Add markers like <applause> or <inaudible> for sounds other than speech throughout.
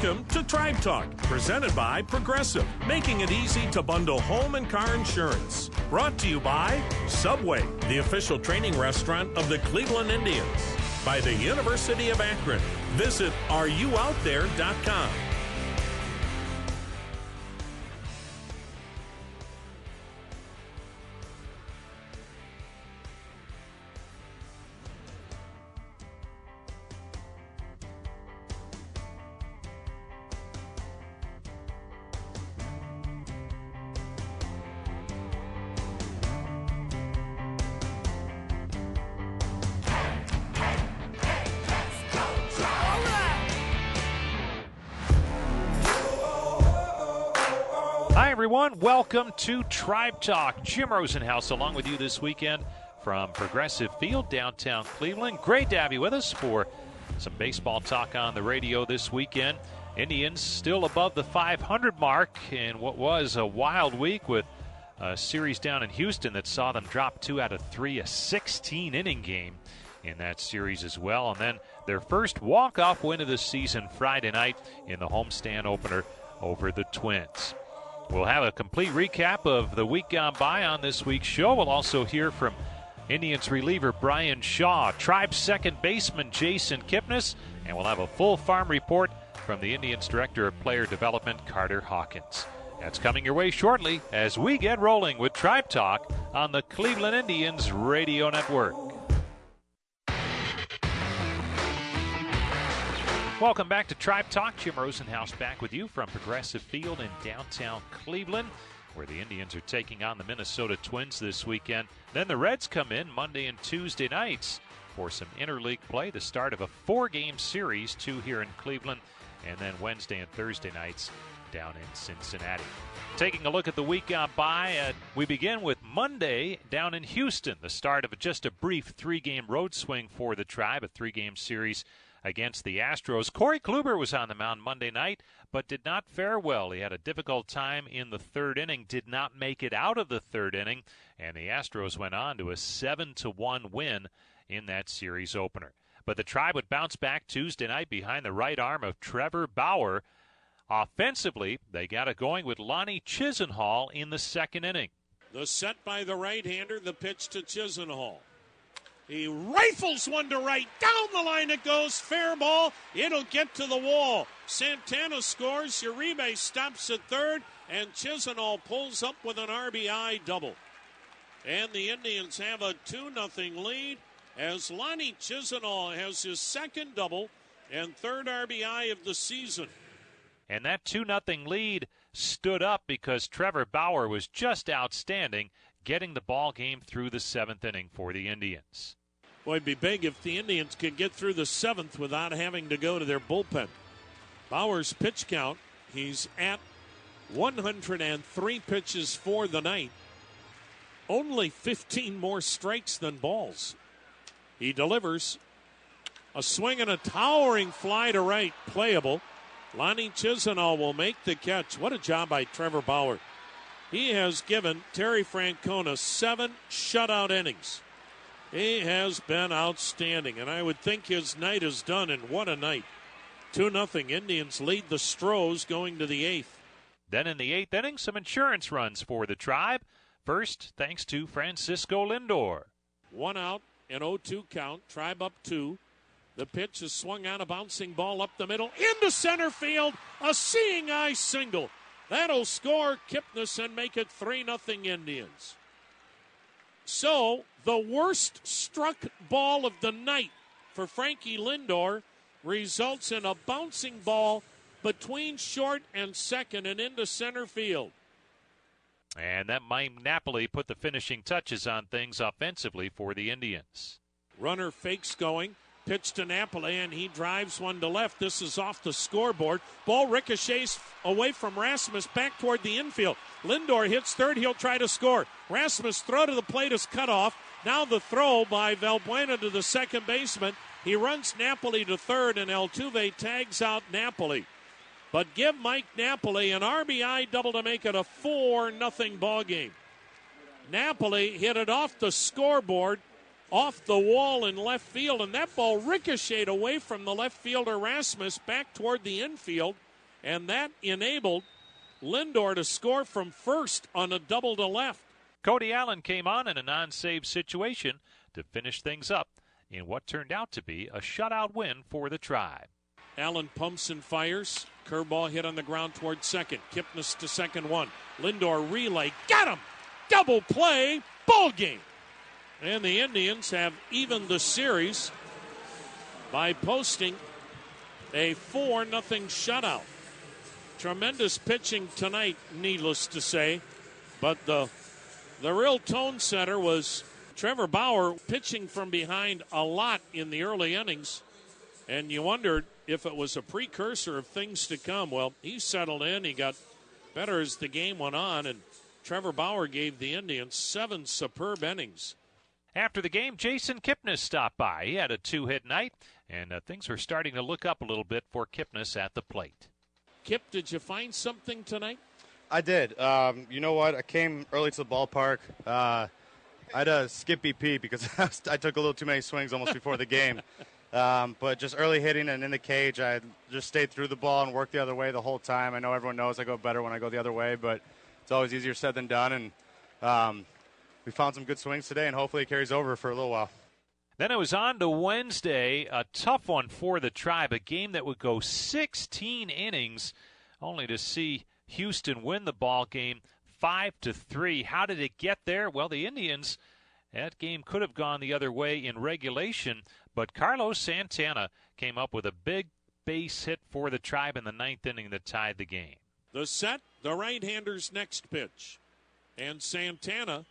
Welcome to Tribe Talk, presented by Progressive, making it easy to bundle home and car insurance. Brought to you by Subway, the official training restaurant of the Cleveland Indians, by the University of Akron. Visit areyououtthere.com. everyone. Welcome to Tribe Talk. Jim Rosenhaus along with you this weekend from Progressive Field, downtown Cleveland. Great to have you with us for some baseball talk on the radio this weekend. Indians still above the 500 mark in what was a wild week with a series down in Houston that saw them drop two out of three, a 16 inning game in that series as well. And then their first walk off win of the season Friday night in the homestand opener over the Twins. We'll have a complete recap of the week gone by on this week's show. We'll also hear from Indians reliever Bryan Shaw, Tribe second baseman Jason Kipnis, and we'll have a full farm report from the Indians director of player development Carter Hawkins. That's coming your way shortly as we get rolling with Tribe Talk on the Cleveland Indians Radio Network. Welcome back to Tribe Talk. Jim Rosenhaus back with you from Progressive Field in downtown Cleveland, where the Indians are taking on the Minnesota Twins this weekend. Then the Reds come in Monday and Tuesday nights for some interleague play, the start of a four game series, two here in Cleveland, and then Wednesday and Thursday nights down in Cincinnati. Taking a look at the week gone by, uh, we begin with Monday down in Houston, the start of just a brief three game road swing for the Tribe, a three game series against the Astros. Corey Kluber was on the mound Monday night, but did not fare well. He had a difficult time in the third inning, did not make it out of the third inning, and the Astros went on to a 7 to 1 win in that series opener. But the Tribe would bounce back Tuesday night behind the right arm of Trevor Bauer. Offensively, they got it going with Lonnie Chisenhall in the second inning. The set by the right hander, the pitch to Chisenhall. He rifles one to right. Down the line it goes. Fair ball. It'll get to the wall. Santana scores. Uribe stops at third. And Chisenhall pulls up with an RBI double. And the Indians have a 2 0 lead as Lonnie Chisenhall has his second double and third RBI of the season. And that 2 0 lead stood up because Trevor Bauer was just outstanding, getting the ball game through the seventh inning for the Indians. Boy, it'd be big if the Indians could get through the seventh without having to go to their bullpen. Bauer's pitch count, he's at 103 pitches for the night. Only 15 more strikes than balls. He delivers a swing and a towering fly to right, playable. Lonnie Chisenhall will make the catch. What a job by Trevor Bauer. He has given Terry Francona seven shutout innings. He has been outstanding, and I would think his night is done, and what a night. 2 0 Indians lead the Stros going to the eighth. Then in the eighth inning, some insurance runs for the Tribe. First, thanks to Francisco Lindor. One out, an 0 2 count, Tribe up two. The pitch is swung on a bouncing ball up the middle into center field. A seeing eye single. That'll score Kipnis and make it 3 0 Indians. So, the worst struck ball of the night for Frankie Lindor results in a bouncing ball between short and second and into center field. And that might Napoli put the finishing touches on things offensively for the Indians. Runner fakes going. Pitch to Napoli, and he drives one to left. This is off the scoreboard. Ball ricochets away from Rasmus back toward the infield. Lindor hits third. He'll try to score. Rasmus' throw to the plate is cut off. Now the throw by Valbuena to the second baseman. He runs Napoli to third, and Altuve tags out Napoli. But give Mike Napoli an RBI double to make it a 4 nothing ball game. Napoli hit it off the scoreboard off the wall in left field, and that ball ricocheted away from the left fielder Rasmus back toward the infield, and that enabled Lindor to score from first on a double to left. Cody Allen came on in a non save situation to finish things up in what turned out to be a shutout win for the Tribe. Allen pumps and fires. Curveball hit on the ground toward second. Kipnis to second one. Lindor relay. Got him! Double play. Ball game. And the Indians have evened the series by posting a 4 0 shutout. Tremendous pitching tonight, needless to say. But the, the real tone setter was Trevor Bauer pitching from behind a lot in the early innings. And you wondered if it was a precursor of things to come. Well, he settled in. He got better as the game went on. And Trevor Bauer gave the Indians seven superb innings. After the game, Jason Kipnis stopped by. He had a two hit night, and uh, things were starting to look up a little bit for Kipnis at the plate. Kip, did you find something tonight? I did. Um, you know what? I came early to the ballpark. Uh, I had a skip BP because <laughs> I took a little too many swings almost before the game. <laughs> Um, but just early hitting and in the cage, I just stayed through the ball and worked the other way the whole time. I know everyone knows I go better when I go the other way, but it's always easier said than done. And um, we found some good swings today, and hopefully it carries over for a little while. Then it was on to Wednesday, a tough one for the Tribe, a game that would go 16 innings, only to see Houston win the ball game five to three. How did it get there? Well, the Indians. That game could have gone the other way in regulation, but Carlos Santana came up with a big base hit for the Tribe in the ninth inning that tied the game. The set, the right-hander's next pitch, and Santana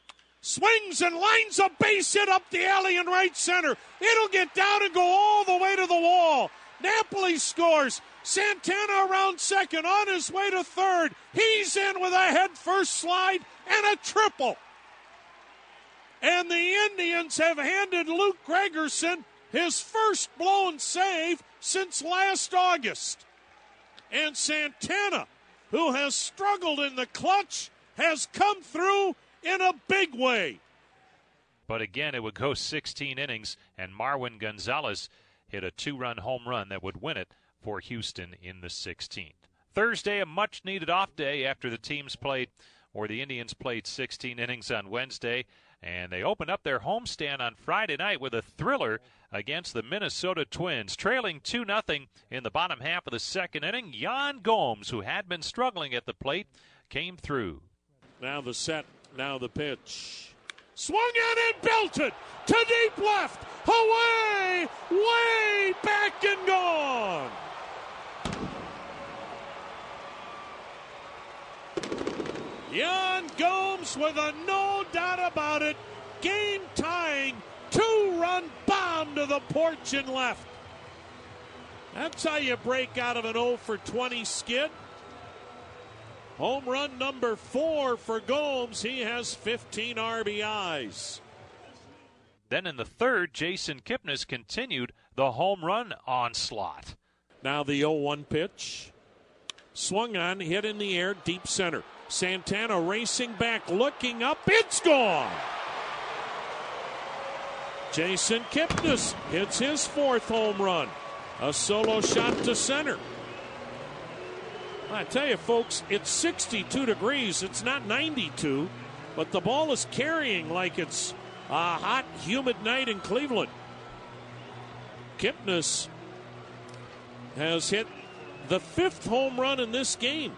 swings and lines a base hit up the alley in right center. It'll get down and go all the way to the wall. Napoli scores. Santana around second, on his way to third. He's in with a head first slide and a triple. And the Indians have handed Luke Gregerson his first blown save since last August. And Santana, who has struggled in the clutch, has come through in a big way. But again, it would go 16 innings, and Marwin Gonzalez hit a two run home run that would win it for Houston in the 16th. Thursday, a much needed off day after the teams played, or the Indians played 16 innings on Wednesday, and they opened up their homestand on Friday night with a thriller against the Minnesota Twins, trailing 2 0 in the bottom half of the second inning. Yan Gomes, who had been struggling at the plate, came through. Now the set now the pitch. Swung in and belted to deep left. Away, way back and gone. Yan Gomes with a no doubt about it, game tying two run bomb to the porch and left. That's how you break out of an 0 for 20 skid. Home run number four for Gomes. He has 15 RBIs. Then in the third, Jason Kipnis continued the home run onslaught. Now the 0 1 pitch. Swung on, hit in the air, deep center. Santana racing back, looking up. It's gone. Jason Kipnis hits his fourth home run. A solo shot to center. I tell you, folks, it's 62 degrees. It's not 92, but the ball is carrying like it's a hot, humid night in Cleveland. Kipnis has hit the fifth home run in this game.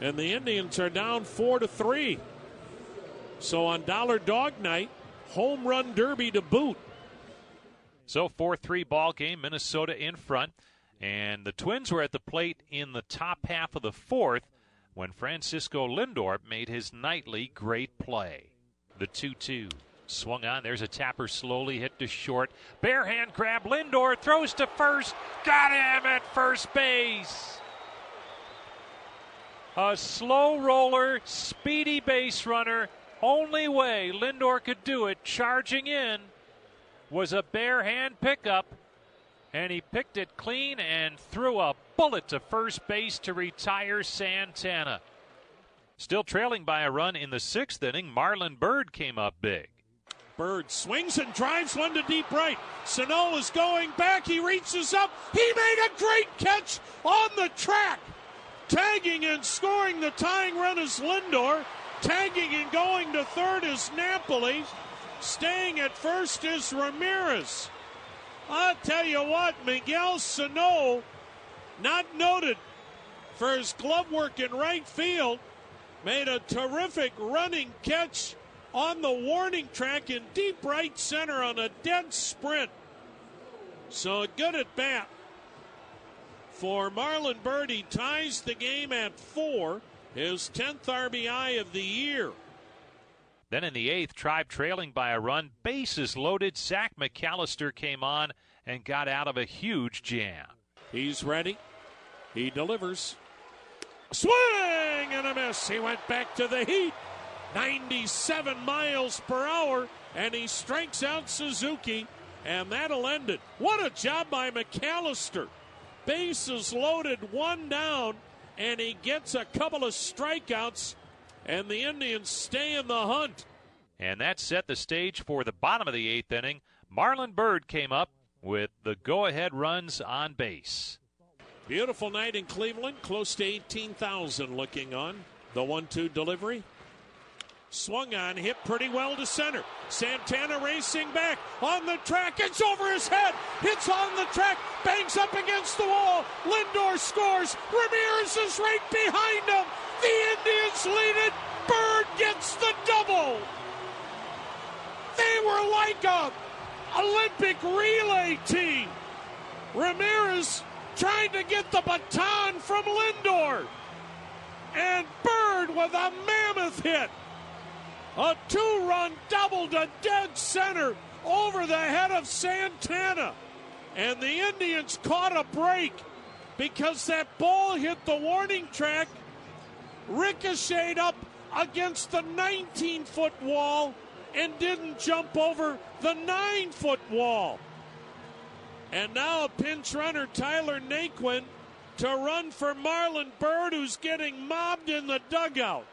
And the Indians are down four to three. So on Dollar Dog Night, home run derby to boot. So 4 3 ball game, Minnesota in front. And the Twins were at the plate in the top half of the fourth when Francisco Lindor made his nightly great play. The 2 2 swung on. There's a tapper slowly hit to short. Bare hand grab. Lindor throws to first. Got him at first base. A slow roller, speedy base runner. Only way Lindor could do it, charging in, was a bare hand pickup. And he picked it clean and threw a bullet to first base to retire Santana. Still trailing by a run in the sixth inning, Marlon Byrd came up big. Byrd swings and drives one to deep right. Sano is going back. He reaches up. He made a great catch on the track. Tagging and scoring the tying run is Lindor. Tagging and going to third is Napoli. Staying at first is Ramirez. I'll tell you what, Miguel Sano, not noted for his glove work in right field, made a terrific running catch on the warning track in deep right center on a dead sprint. So good at bat for Marlon Byrd. He ties the game at four, his 10th RBI of the year. Then in the eighth, Tribe trailing by a run, bases loaded. Zach McAllister came on and got out of a huge jam. He's ready. He delivers. Swing and a miss. He went back to the heat. 97 miles per hour, and he strikes out Suzuki, and that'll end it. What a job by McAllister. Bases loaded, one down, and he gets a couple of strikeouts, and the Indians stay in the hunt. And that set the stage for the bottom of the eighth inning. Marlon Byrd came up with the go ahead runs on base. Beautiful night in Cleveland, close to 18,000 looking on. The 1 2 delivery. Swung on, hit pretty well to center. Santana racing back on the track. It's over his head. Hits on the track. Bangs up against the wall. Lindor scores. Ramirez is right behind him. The Indians lead it. Byrd gets the double. They were like a Olympic relay team. Ramirez trying to get the baton from Lindor. And Byrd with a mammoth hit. A two run double to dead center over the head of Santana. And the Indians caught a break because that ball hit the warning track, ricocheted up against the 19 foot wall, and didn't jump over the 9 foot wall. And now a pinch runner, Tyler Naquin, to run for Marlon Byrd, who's getting mobbed in the dugout.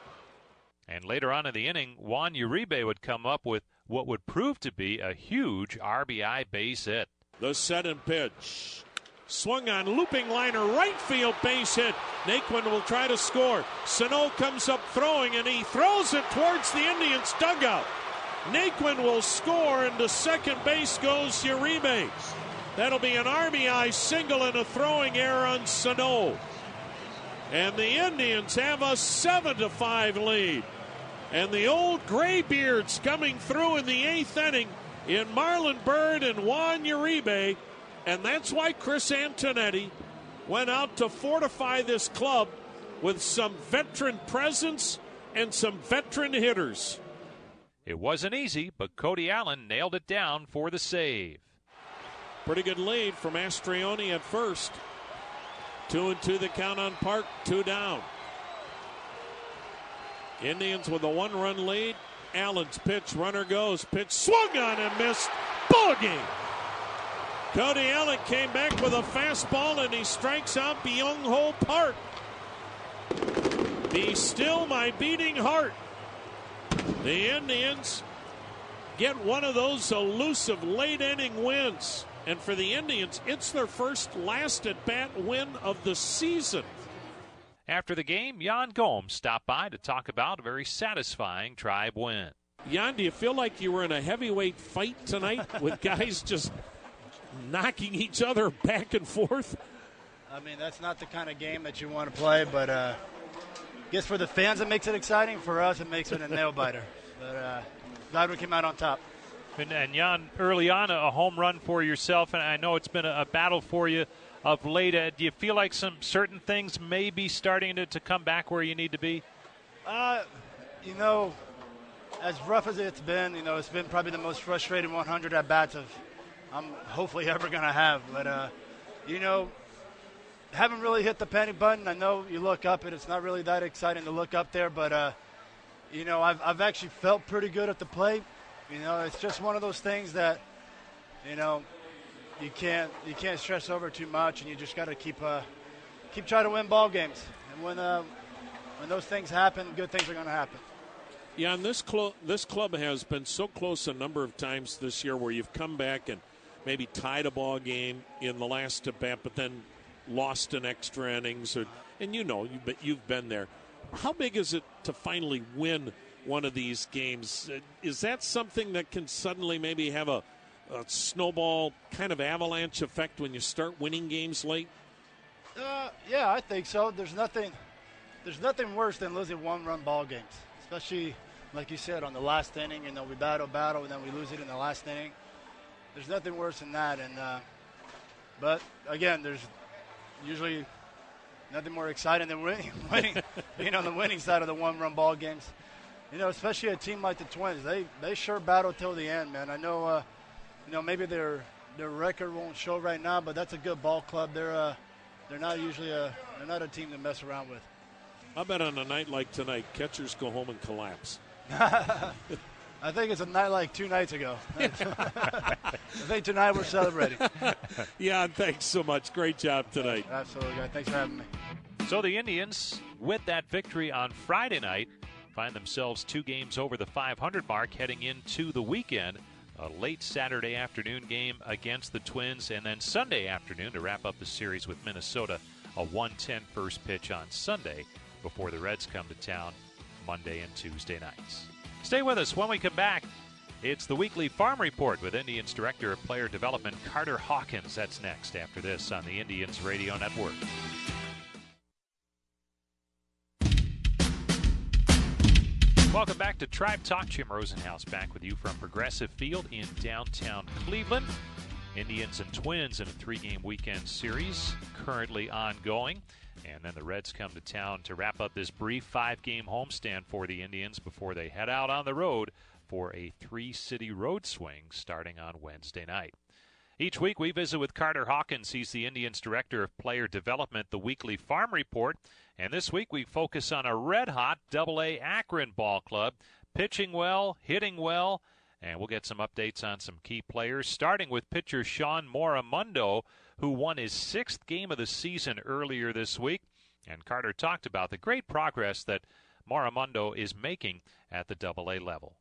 And later on in the inning, Juan Uribe would come up with what would prove to be a huge RBI base hit. The set and pitch. Swung on looping liner, right field base hit. Naquin will try to score. Sano comes up throwing, and he throws it towards the Indians' dugout. Naquin will score, and to second base goes Uribe. That'll be an RBI single and a throwing error on Sano. And the Indians have a 7 to 5 lead. And the old graybeards coming through in the eighth inning in Marlon Byrd and Juan Uribe. And that's why Chris Antonetti went out to fortify this club with some veteran presence and some veteran hitters. It wasn't easy, but Cody Allen nailed it down for the save. Pretty good lead from Mastroianni at first. Two and two the count on Park, two down. Indians with a one run lead. Allen's pitch, runner goes, pitch swung on and missed. Ball game. Cody Allen came back with a fastball and he strikes out Byung Ho Park. Be still my beating heart. The Indians get one of those elusive late inning wins. And for the Indians, it's their first last at bat win of the season. After the game, Yan Gomes stopped by to talk about a very satisfying tribe win. Yan, do you feel like you were in a heavyweight fight tonight with <laughs> guys just knocking each other back and forth? I mean, that's not the kind of game that you want to play, but uh, I guess for the fans it makes it exciting. For us, it makes it a nail biter. <laughs> But uh, glad we came out on top. And, and Yan, early on, a home run for yourself, and I know it's been a, a battle for you of late. Uh, do you feel like some certain things may be starting to, to come back where you need to be? Uh, you know, as rough as it's been, you know, it's been probably the most frustrating 100 at bats of I'm hopefully ever going to have. But, uh, you know, haven't really hit the panic button. I know you look up and it's not really that exciting to look up there, but, uh, you know, I've, I've actually felt pretty good at the plate. You know, it's just one of those things that, you know, you can't you can't stress over too much, and you just got to keep uh, keep trying to win ball games. And when uh, when those things happen, good things are going to happen. Yeah, and this clo- this club has been so close a number of times this year where you've come back and maybe tied a ball game in the last at bat, but then lost an extra innings. Or, and you know, you, but you've been there. How big is it to finally win one of these games? Is that something that can suddenly maybe have a, a snowball kind of avalanche effect when you start winning games late? Uh, yeah, I think so. There's nothing, there's nothing worse than losing one-run ball games, especially like you said on the last inning. You know, we battle, battle, and then we lose it in the last inning. There's nothing worse than that. And uh, but again, there's usually nothing more exciting than winning, <laughs> winning being on the winning side of the one-run ball games. You know, especially a team like the Twins, they they sure battle till the end, man. I know, uh, you know, maybe their their record won't show right now, but that's a good ball club. They're uh, they're not usually a they're not a team to mess around with. I bet on a night like tonight, catchers go home and collapse. <laughs> I think it's a night like two nights ago. <laughs> I think tonight we're celebrating. <laughs> yeah, thanks so much. Great job tonight. Absolutely, guys. Thanks for having me. So the Indians, with that victory on Friday night, find themselves two games over the 500 mark heading into the weekend. A late Saturday afternoon game against the Twins, and then Sunday afternoon to wrap up the series with Minnesota. A 110 first pitch on Sunday before the Reds come to town Monday and Tuesday nights. Stay with us when we come back. It's the weekly farm report with Indians Director of Player Development Carter Hawkins. That's next after this on the Indians Radio Network. Welcome back to Tribe Talk. Jim Rosenhaus back with you from Progressive Field in downtown Cleveland. Indians and Twins in a three game weekend series currently ongoing. And then the Reds come to town to wrap up this brief five game homestand for the Indians before they head out on the road for a three city road swing starting on Wednesday night. Each week we visit with Carter Hawkins. He's the Indians Director of Player Development, the weekly farm report. And this week we focus on a red hot Double A Akron ball club, pitching well, hitting well, and we'll get some updates on some key players, starting with pitcher Shawn Morimando, who won his sixth game of the season earlier this week. And Carter talked about the great progress that Morimando is making at the Double A level.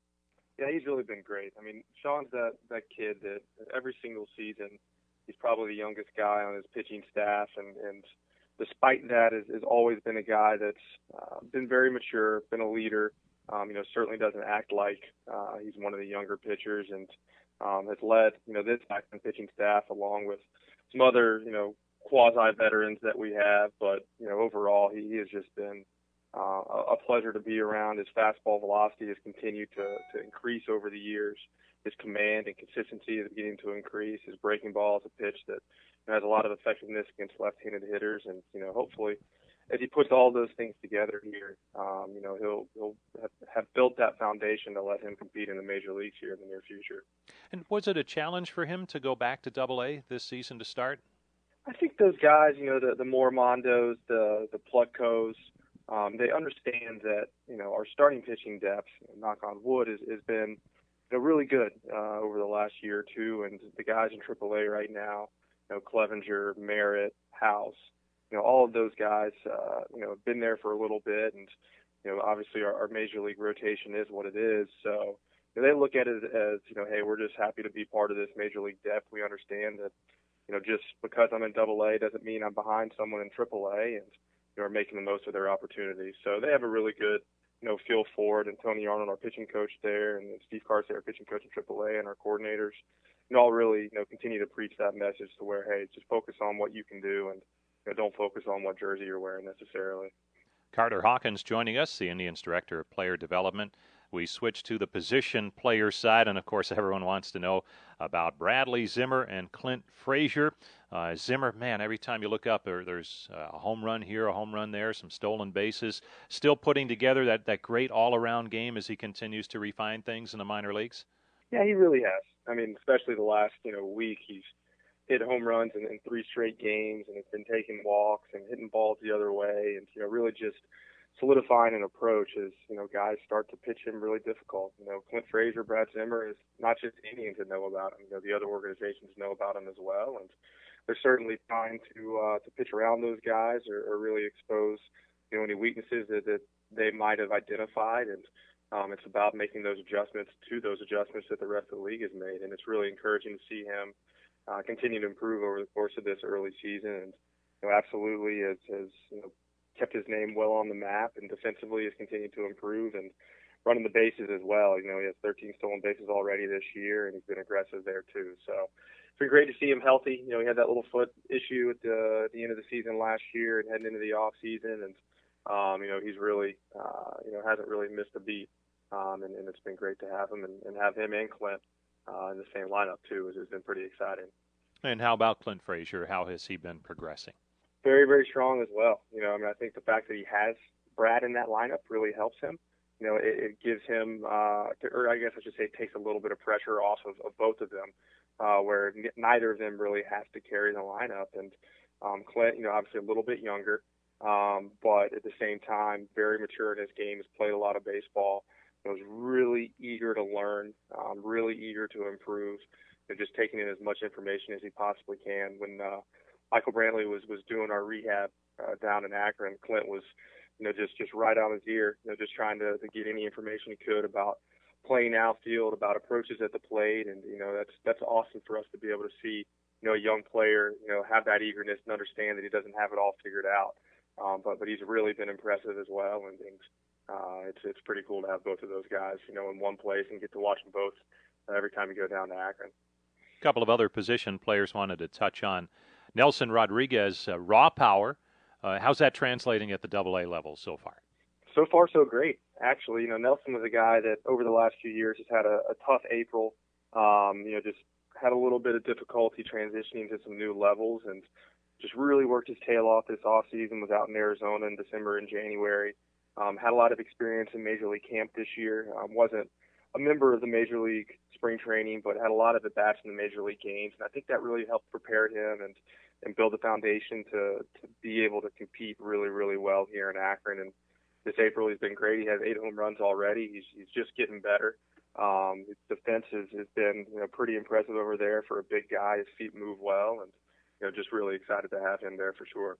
Yeah, he's really been great. I mean, Shawn's that that kid that every single season he's probably the youngest guy on his pitching staff, and and despite that, has, has always been a guy that's uh, been very mature, been a leader. Um, you know, certainly doesn't act like uh, he's one of the younger pitchers, and um, has led you know this Akron pitching staff along with some other, you know, quasi veterans that we have. But you know, overall, he, he has just been uh, a pleasure to be around. His fastball velocity has continued to, to increase over the years. His command and consistency is beginning to increase. His breaking ball is a pitch that has a lot of effectiveness against left-handed hitters, and you know, hopefully, as he puts all those things together here, um, you know, he'll he'll have, have built that foundation to let him compete in the major leagues here in the near future. And was it a challenge for him to go back to Double A this season to start? I think those guys, you know, the the Morimandos, the the Plutkos, um, they understand that you know our starting pitching depth, knock on wood, has, has been you know really good uh, over the last year or two, and the guys in AAA right now, you know, Clevinger, Merritt, House you know, all of those guys, uh, you know, have been there for a little bit, and you know, obviously our, our major league rotation is what it is. So you know, they look at it as, you know, hey, we're just happy to be part of this major league depth. We understand that, you know, just because I'm in Double A doesn't mean I'm behind someone in Triple A, and you know, are making the most of their opportunities. So they have a really good, you know, feel for it. And Tony Arnold, our pitching coach there, and Steve Karsay, our pitching coach in AAA, and our coordinators, you know, all really, you know, continue to preach that message to where, hey, just focus on what you can do and you know, don't focus on what jersey you're wearing necessarily. Carter Hawkins joining us, the Indians Director of Player Development. we switch to the position player side, and of course, everyone wants to know about Bradley Zimmer and Clint Frazier. Uh, Zimmer, man, every time you look up, there, there's a home run here, a home run there, some stolen bases. Still putting together that, that great all around game as he continues to refine things in the minor leagues. Yeah, he really has. I mean, especially the last you know week, he's hit home runs in, in three straight games, and has been taking walks and hitting balls the other way, and you know really just solidifying an approach as you know guys start to pitch him really difficult. You know, Clint Frazier, Brad Zimmer is not just Indians that know about him. You know, the other organizations know about him as well, and they're certainly trying to uh, to pitch around those guys or, or really expose you know any weaknesses that, that they might have identified and. Um, it's about making those adjustments to those adjustments that the rest of the league has made, and it's really encouraging to see him uh, continue to improve over the course of this early season. And you know, absolutely has, has you know, kept his name well on the map, and defensively has continued to improve and running the bases as well. You know, he has 13 stolen bases already this year, and he's been aggressive there too. So it's been great to see him healthy. You know, he had that little foot issue at the, at the end of the season last year and heading into the off season, and um, you know, he's really, uh, you know, hasn't really missed a beat. Um, and, and it's been great to have him and, and have him and Clint uh, in the same lineup too, has been pretty exciting. And how about Clint Frazier? How has he been progressing? Very, very strong as well. You know, I mean, I think the fact that he has Brad in that lineup really helps him. You know, it, it gives him, uh, or I guess I should say, takes a little bit of pressure off of, of both of them, uh, where neither of them really has to carry the lineup. And um, Clint, you know, obviously a little bit younger, um, but at the same time, very mature in his game. Has played a lot of baseball was really eager to learn, um, really eager to improve, and just taking in as much information as he possibly can. When uh, Michael Brantley was was doing our rehab uh, down in Akron, Clint was, you know, just just right on his ear, you know, just trying to, to get any information he could about playing outfield, about approaches at the plate, and you know, that's that's awesome for us to be able to see, you know, a young player, you know, have that eagerness and understand that he doesn't have it all figured out. Um, but but he's really been impressive as well, and, and uh, it's it's pretty cool to have both of those guys, you know, in one place and get to watch them both uh, every time you go down to Akron. A couple of other position players wanted to touch on Nelson Rodriguez, uh, raw power. Uh, how's that translating at the Double A level so far? So far, so great. Actually, you know, Nelson was a guy that over the last few years has had a, a tough April. Um, you know, just had a little bit of difficulty transitioning to some new levels, and just really worked his tail off this off season. Was out in Arizona in December and January. Um, had a lot of experience in Major League camp this year. Um, wasn't a member of the Major League spring training, but had a lot of at bats in the Major League games, and I think that really helped prepare him and and build a foundation to to be able to compete really really well here in Akron. And this April he's been great. He has eight home runs already. He's he's just getting better. Um, his defense has, has been you know pretty impressive over there for a big guy. His feet move well, and you know just really excited to have him there for sure.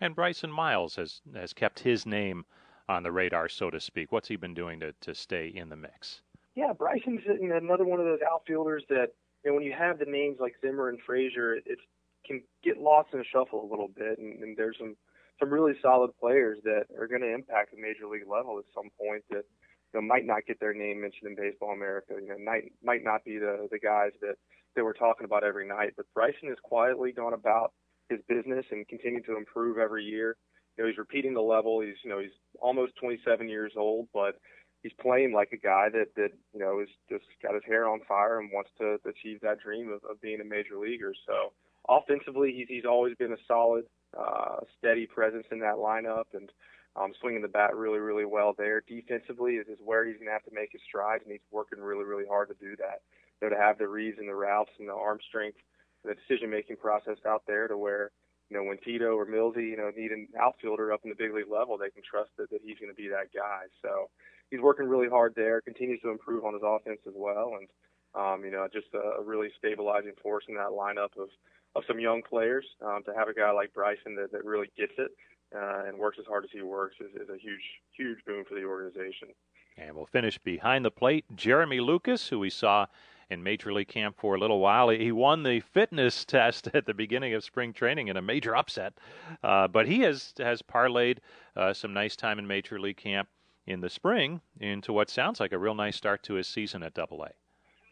And Bryson Myles has has kept his name on the radar, so to speak. What's he been doing to, to stay in the mix? Yeah, Bryson's another one of those outfielders that you know when you have the names like Zimmer and Frazier, it, it can get lost in the shuffle a little bit, and, and there's some some really solid players that are going to impact the major league level at some point that you know might not get their name mentioned in Baseball America. You know, might might not be the the guys that that we're talking about every night. But Bryson has quietly gone about his business and continued to improve every year you know, he's repeating the level. He's, you know, he's almost 27 years old, but he's playing like a guy that, that, you know, is just got his hair on fire and wants to achieve that dream of, of being a major leaguer. So offensively, he's, he's always been a solid, uh, steady presence in that lineup and, um, swinging the bat really, really well there. Defensively is, is where he's going to have to make his strides, and he's working really, really hard to do that. You know, to have the reads and the routes and the arm strength, the decision-making process out there to where you know, when Tito or Millsy, you know, need an outfielder up in the big league level, they can trust that, that he's going to be that guy. So he's working really hard there, continues to improve on his offense as well, and um, you know, just a, a really stabilizing force in that lineup of of some young players. Um, to have a guy like Bryson that, that really gets it uh, and works as hard as he works is, is a huge, huge boon for the organization. And we'll finish behind the plate. Jeremy Lucas, who we saw in Major League Camp for a little while. He won the fitness <laughs> test at the beginning of spring training in a major upset, uh, but he has has parlayed uh, some nice time in Major League Camp in the spring into what sounds like a real nice start to his season at Double A.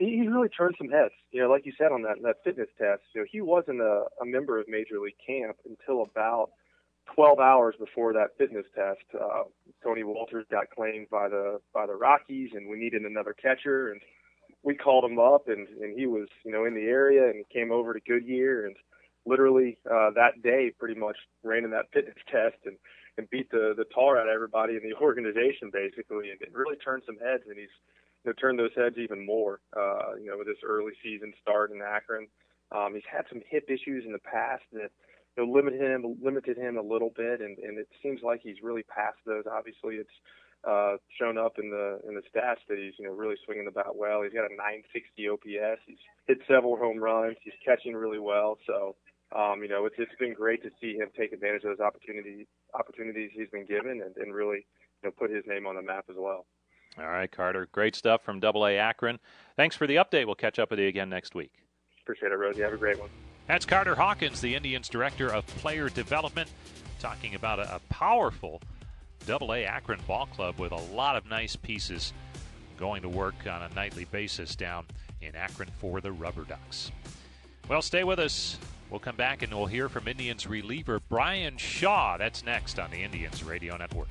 He really turned some heads. You know, like you said on that that fitness test, you know, he wasn't a, a member of Major League Camp until about 12 hours before that fitness test, uh, Tony Wolters got claimed by the by the Rockies, and we needed another catcher, and we called him up, and and he was you know in the area, and he came over to Goodyear, and literally uh, that day pretty much ran in that <laughs> fitness test and and beat the the tar out of everybody in the <laughs> organization basically, and it really turned some heads, and he's you know turned those heads even more. Uh, you know with this early season start in Akron, um, he's had some hip issues in the past that you know limited him limited him a little bit, and and it seems like he's really past those. Obviously, it's uh, shown up in the in the stats that he's you know really swinging the bat well. He's got a 960 OPS. He's hit several home runs. He's catching really well. So um, you know, it's it's been great to see him take advantage of those opportunities opportunities he's been given and, and really you know put his name on the map as well. All right, Carter. Great stuff from Double A Akron. Thanks for the update. We'll catch up with you again next week. Appreciate it, Rosie. Have a great one. That's Carter Hawkins, the Indians Director of Player Development, talking about a, a powerful Double A Akron ball club with a lot of nice pieces going to work on a nightly basis down in Akron for the Rubber Ducks. Well, stay with us. We'll come back and we'll hear from Indians reliever Bryan Shaw. That's next on the Indians Radio Network.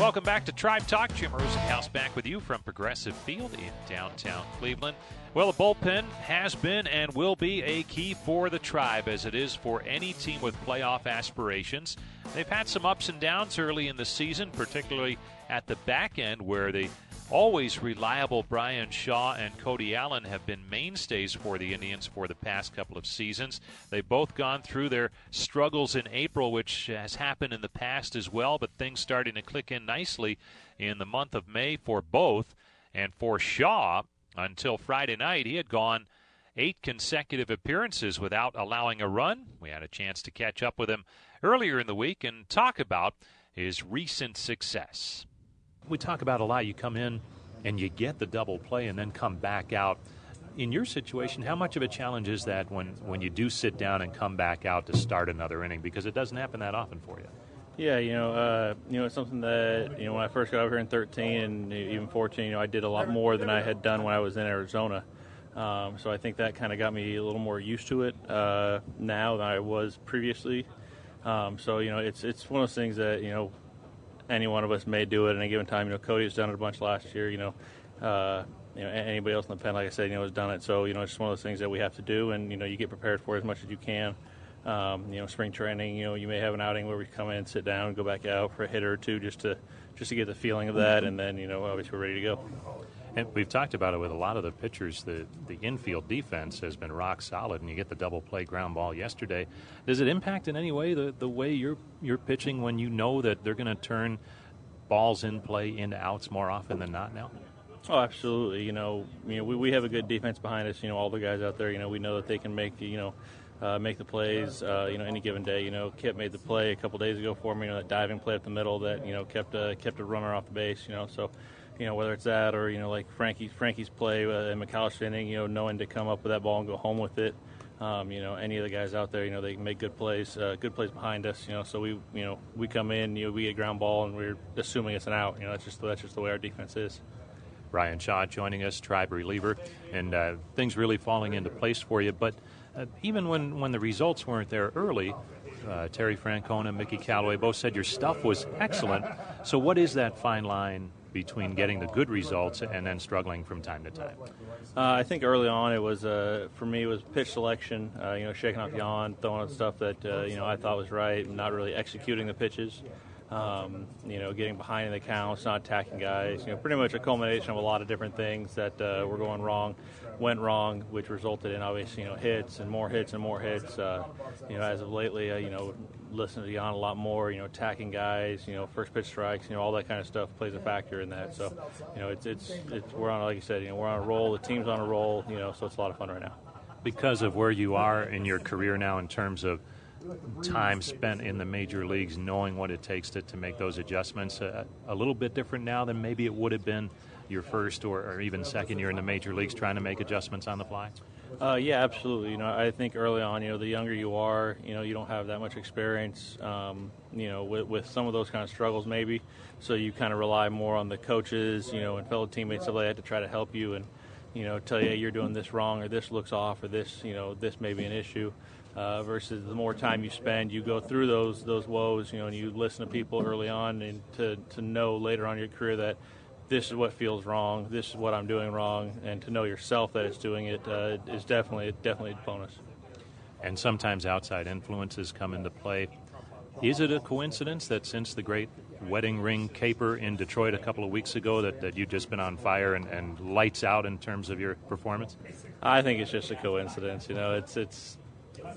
Welcome back to Tribe Talk. Jim Rosenhaus back with you from Progressive Field in downtown Cleveland. Well, the bullpen has been and will be a key for the Tribe, as it is for any team with playoff aspirations. They've had some ups and downs early in the season, particularly at the back end, where the always reliable Bryan Shaw and Cody Allen have been mainstays for the Indians for the past couple of seasons. They've both gone through their struggles in April, which has happened in the past as well, but things starting to click in nicely in the month of May for both. And for Shaw, until Friday night, he had gone eight consecutive appearances without allowing a run. We had a chance to catch up with him earlier in the week and talk about his recent success we talk about a lot. You come in and you get the double play and then come back out. In your situation, how much of a challenge is that when, when you do sit down and come back out to start another inning? Because it doesn't happen that often for you. Yeah, you know, uh, you know, it's something that you know when I first got over here in 13 and even 14, you know, I did a lot more than I had done when I was in Arizona. Um, so I think that kind of got me a little more used to it uh, now than I was previously. Um, so you know, it's it's one of those things that you know any one of us may do it at any given time. You know, Cody's done it a bunch last year. You know, uh, you know, anybody else in the pen, like I said, you know, has done it. So you know, it's just one of those things that we have to do, and you know, you get prepared for it as much as you can. Um, you know, spring training. You know, you may have an outing where we come in, sit down, go back out for a hitter or two, just to just to get the feeling of that, and then you know, obviously we're ready to go. And we've talked about it with a lot of the pitchers. The the infield defense has been rock solid, and you get the double play ground ball yesterday. Does it impact in any way the, the way you're you're pitching when you know that they're going to turn balls in play into outs more often than not now? Oh, absolutely. You know, you know, we, we have a good defense behind us. You know, all the guys out there. You know, we know that they can make you know. Uh, make the plays, uh, you know, any given day. You know, Kip made the play a couple days ago for me. You know, that diving play up the middle that you know kept uh, kept a runner off the base. You know, so you know, whether it's that or, you know, like Frankie, Frankie's play uh, in McAllister inning, you know, knowing to come up with that ball and go home with it. Um, you know, any of the guys out there, you know, they make good plays, uh, good plays behind us. You know, so we, you know, we come in, you know, we get ground ball, and we're assuming it's an out. You know, that's just that's just the way our defense is. Bryan Shaw joining us, tribe reliever, and uh, things really falling into place for you. But uh, even when when the results weren't there early, uh, Terry Francona, Mickey Callaway both said your stuff was excellent. So what is that fine line between getting the good results and then struggling from time to time? Uh, I think early on it was uh, for me it was pitch selection. Uh, you know, shaking off Yan, throwing out stuff that uh, you know I thought was right, not really executing the pitches. Um, you know, getting behind in the counts, not attacking guys. You know, pretty much a culmination of a lot of different things that uh, were going wrong, went wrong, which resulted in obviously you know hits and more hits and more hits. Uh, you know, as of lately, you know, listening to Yan a lot more. You know, attacking guys. You know, first pitch strikes. You know, all that kind of stuff plays a factor in that. So, you know, it's it's it's we're on like you said. You know, we're on a roll. The team's on a roll. You know, so it's a lot of fun right now. Because of where you are in your career now, in terms of time spent in the major leagues, knowing what it takes to, to make those adjustments, uh, a little bit different now than maybe it would have been your first or, or even second year in the major leagues, trying to make adjustments on the fly? Uh, yeah, absolutely. You know, I think early on, you know, the younger you are, you know, you don't have that much experience, um, you know, with, with some of those kind of struggles maybe. So you kind of rely more on the coaches, you know, and fellow teammates of that to try to help you and, you know, tell you you're doing this wrong or this looks off or this, you know, this may be an issue. Uh, versus the more time you spend, you go through those those woes, you know, and you listen to people early on, and to to know later on in your career that this is what feels wrong, this is what I'm doing wrong, and to know yourself that it's doing it uh, is definitely definitely a bonus. And sometimes outside influences come into play. Is it a coincidence that since the great wedding ring caper in Detroit a couple of weeks ago that, that you've just been on fire and, and lights out in terms of your performance? I think it's just a coincidence. You know, it's it's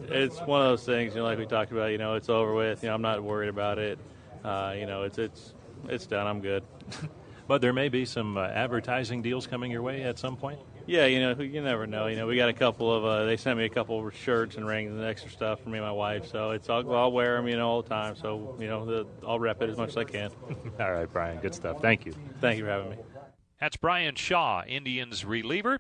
it's one of those things. You know, like we talked about. You know, it's over with. You know, I'm not worried about it. Uh, you know, it's it's it's done. I'm good. <laughs> but there may be some uh, advertising deals coming your way at some point. Yeah, you know, you never know. You know, we got a couple of. Uh, they sent me a couple of shirts and rings and extra stuff for me and my wife. So it's I'll, I'll wear them, you know, all the time. So you know, the, I'll rep it as much as I can. <laughs> all right, Bryan. Good stuff. Thank you. Thank you for having me. That's Bryan Shaw, Indians reliever,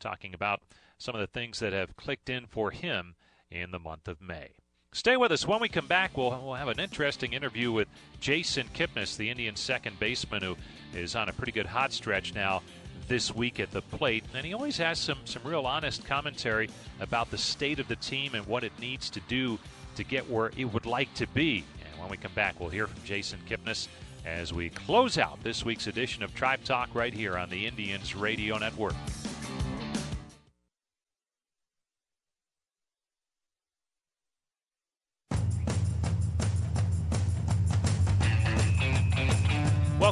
talking about some of the things that have clicked in for him in the month of May. Stay with us. When we come back, we'll, we'll have an interesting interview with Jason Kipnis, the Indian second baseman, who is on a pretty good hot stretch now this week at the plate. And he always has some, some real honest commentary about the state of the team and what it needs to do to get where it would like to be. And when we come back, we'll hear from Jason Kipnis as we close out this week's edition of Tribe Talk right here on the Indians Radio Network.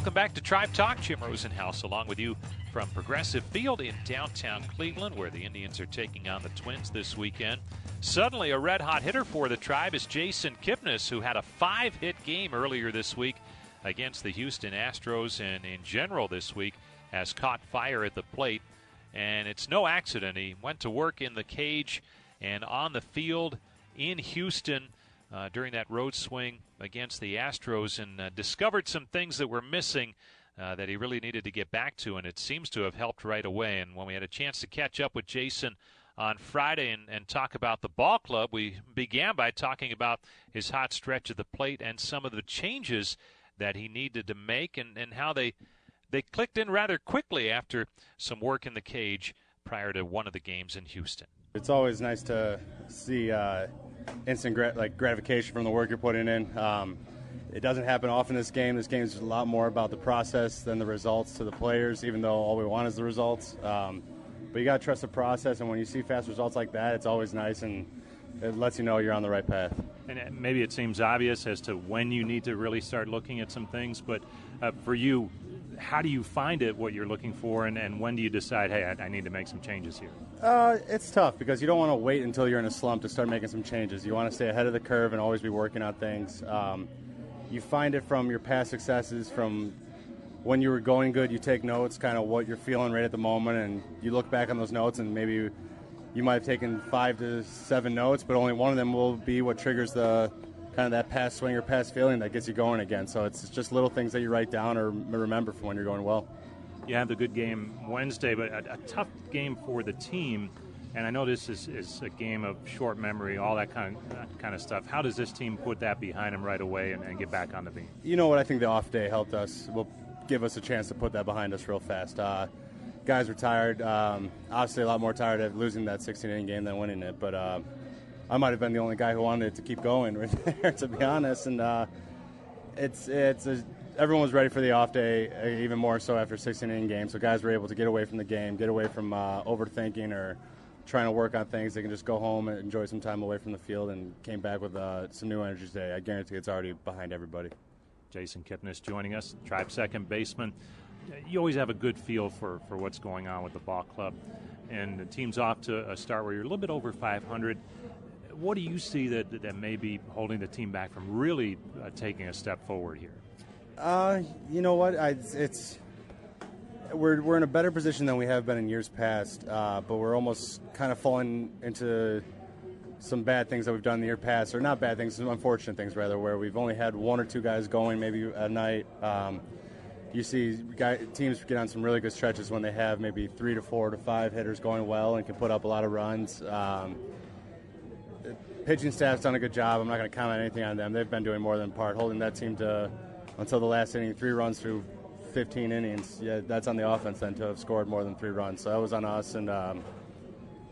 Welcome back to Tribe Talk. Jim Rosenhaus along with you from Progressive Field in downtown Cleveland, where the Indians are taking on the Twins this weekend. Suddenly, a red hot hitter for the Tribe is Jason Kipnis, who had a five hit game earlier this week against the Houston Astros, and in general this week has caught fire at the plate. And it's no accident. He went to work in the cage and on the field in Houston uh, during that road swing against the Astros and uh, discovered some things that were missing uh, that he really needed to get back to, and it seems to have helped right away. And when we had a chance to catch up with Jason on Friday and, and talk about the ball club, we began by talking about his hot stretch at the plate and some of the changes that he needed to make and, and how they they clicked in rather quickly after some work in the cage prior to one of the games in Houston. It's always nice to see uh, instant grat- like gratification from the work you're putting in. Um, it doesn't happen often this game. This game is a lot more about the process than the results to the players, even though all we want is the results. Um, but you got to trust the process, and when you see fast results like that, it's always nice and it lets you know you're on the right path. And maybe it seems obvious as to when you need to really start looking at some things, but uh, for you, how do you find it what you're looking for, and, and when do you decide, hey, I, I need to make some changes here? Uh, it's tough because you don't want to wait until you're in a slump to start making some changes. You want to stay ahead of the curve and always be working on things. Um, you find it from your past successes, from when you were going good, you take notes, kind of what you're feeling right at the moment, and you look back on those notes, and maybe you, you might have taken five to seven notes, but only one of them will be what triggers the kind of that past swing or past feeling that gets you going again. So it's just little things that you write down or remember from when you're going well. You have the good game Wednesday, but a, a tough game for the team. And I know this is, is, a game of short memory, all that kind of that kind of stuff. How does this team put that behind them right away and, and, get back on the beat? You know what? I think the off day helped us. Will give us a chance to put that behind us real fast. Uh, guys were tired. Um, obviously, a lot more tired of losing that 16 inning game than winning it. But uh, I might have been the only guy who wanted it to keep going <laughs> right there, to be honest. And uh, it's it's a, everyone was ready for the off day, uh, even more so after 16 inning game. So guys were able to get away from the game, get away from uh, overthinking or trying to work on things. They can just go home and enjoy some time away from the field, and came back with uh, some new energy today. I guarantee it's already behind everybody. Jason Kipnis joining us, Tribe second baseman. You always have a good feel for, for what's going on with the ball club. And the team's off to a start where you're a little bit over 500 what do you see that, that may be holding the team back from really uh, taking a step forward here? Uh, you know what? I, it's we're we're in a better position than we have been in years past, uh, but we're almost kind of falling into some bad things that we've done in the year past, or not bad things, some unfortunate things rather, where we've only had one or two guys going maybe a night. Um, you see guy, teams get on some really good stretches when they have maybe three to four to five hitters going well and can put up a lot of runs. Um, pitching staff's done a good job. I'm not going to comment anything on them. They've been doing more than part, holding that team to until the last inning, three runs through 15 innings. Yeah, that's on the offense then to have scored more than three runs. So that was on us, and um,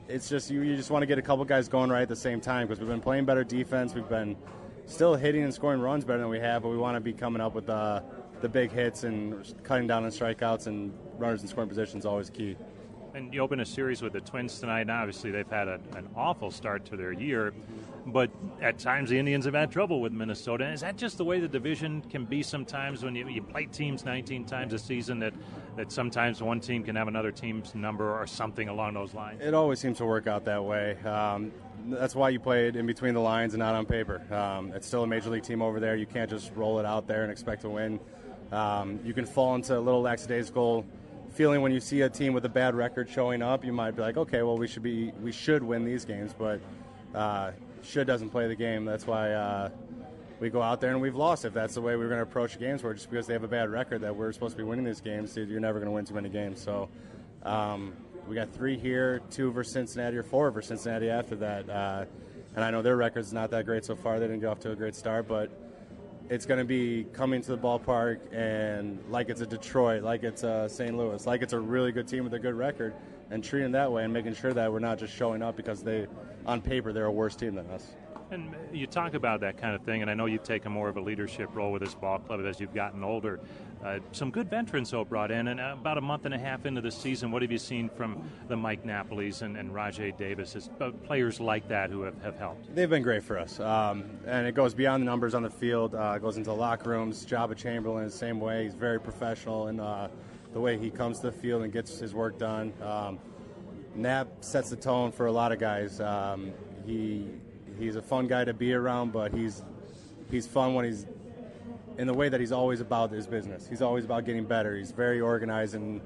it's just you, you just want to get a couple guys going right at the same time because we've been playing better defense. We've been still hitting and scoring runs better than we have, but we want to be coming up with uh, the big hits and cutting down on strikeouts and runners in scoring positions always key. And you open a series with the Twins tonight. Now, obviously, they've had a, an awful start to their year, but at times the Indians have had trouble with Minnesota. Is that just the way the division can be sometimes when you, you play teams 19 times a season that, that sometimes one team can have another team's number or something along those lines? It always seems to work out that way. Um, that's why you play it in between the lines and not on paper. Um, it's still a major league team over there. You can't just roll it out there and expect to win. Um, you can fall into a little lackadaisical feeling when you see a team with a bad record showing up. You might be like, okay, well, we should be we should win these games, but uh, should doesn't play the game. That's why uh, we go out there and we've lost. If that's the way we're going to approach games, where just because they have a bad record that we're supposed to be winning these games, dude, you're never going to win too many games. So. Um, we got three here, two versus Cincinnati, or four versus Cincinnati after that. Uh, and I know their record's not that great so far. They didn't get off to a great start, but it's going to be coming to the ballpark and like it's a Detroit, like it's a St. Louis, like it's a really good team with a good record, and treating that way and making sure that we're not just showing up because they, on paper, they're a worse team than us. And you talk about that kind of thing, and I know you've taken more of a leadership role with this ball club as you've gotten older. Uh, some good veterans, though, brought in, and about a month and a half into the season, what have you seen from the Mike Napolis and, and Rajai Davis, uh, players like that who have, have helped? They've been great for us, um, and it goes beyond the numbers on the field. Uh, it goes into the locker rooms. Joba Chamberlain, the same way. He's very professional in uh, the way he comes to the field and gets his work done. Um, Nap sets the tone for a lot of guys. Um, he he's a fun guy to be around, but he's he's fun when he's in the way that he's always about his business. He's always about getting better. He's very organized and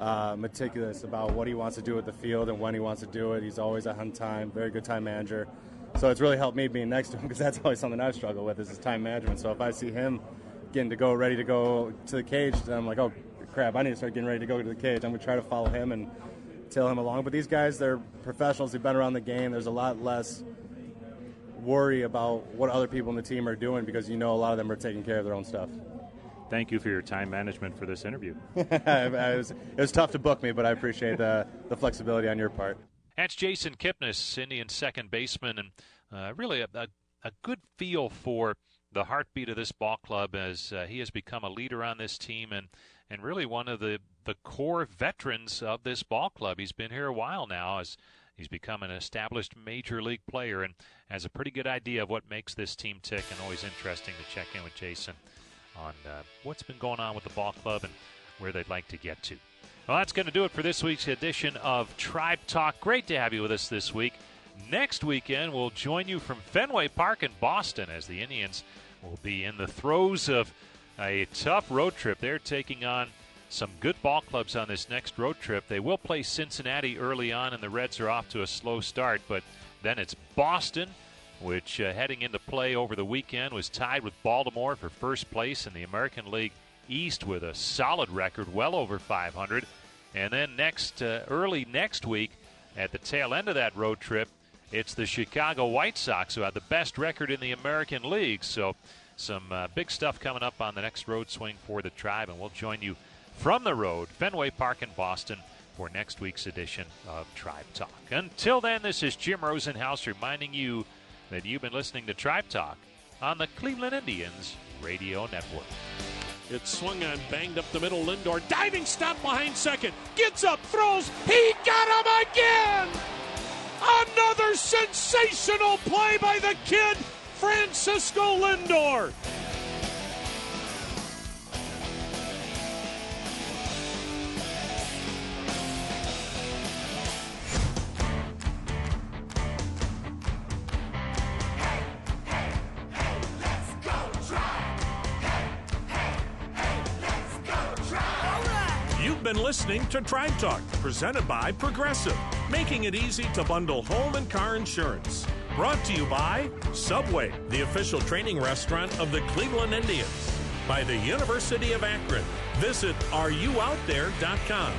uh, meticulous about what he wants to do with the field and when he wants to do it. He's always on time, very good time manager. So it's really helped me being next to him because that's <laughs> always something I struggle with is his time management. So if I see him getting to go ready to go to the cage, then I'm like, oh crap, I need to start getting ready to go to the cage. I'm gonna try to follow him and tail him along. But these guys, they're professionals. They've been around the game. There's a lot less worry about what other people in the team are doing because you know a lot of them are taking care of their own stuff. Thank you for your time management for this interview. <laughs> it, was, it, was, tough to book me, but I appreciate the, the flexibility on your part. That's Jason Kipnis, Indian second baseman, and uh, really a, a, a, good feel for the heartbeat of this ball club as uh, he has become a leader on this team and, and really one of the, the core veterans of this ball club. He's been here a while now as He's become an established major league player and has a pretty good idea of what makes this team tick. And always interesting to check in with Jason on uh, what's been going on with the ball club and where they'd like to get to. Well, that's going to do it for this week's edition of Tribe Talk. Great to have you with us this week. Next weekend, we'll join you from Fenway Park in Boston as the Indians will be in the throes of a tough road trip. They're taking on some good ball clubs on this next road trip. They will play Cincinnati early on, and the Reds are off to a slow start, but then it's Boston, which uh, heading into play over the weekend was tied with Baltimore for first place in the American League East with a solid record, well over 500. And then next, uh, early next week, at the tail end of that road trip, it's the Chicago White Sox who have the best record in the American League. So, some uh, big stuff coming up on the next road swing for the Tribe, and we'll join you from the road, Fenway Park in Boston, for next week's edition of Tribe Talk. Until then, this is Jim Rosenhaus reminding you that you've been listening to Tribe Talk on the Cleveland Indians Radio Network. It swung on, banged up the middle. Lindor diving stop behind second. Gets up, throws. He got him again. Another sensational play by the kid, Francisco Lindor. Listening to Tribe Talk, presented by Progressive, making it easy to bundle home and car insurance. Brought to you by Subway, the official training restaurant of the Cleveland Indians. by the University of Akron. Visit areyououtthere.com.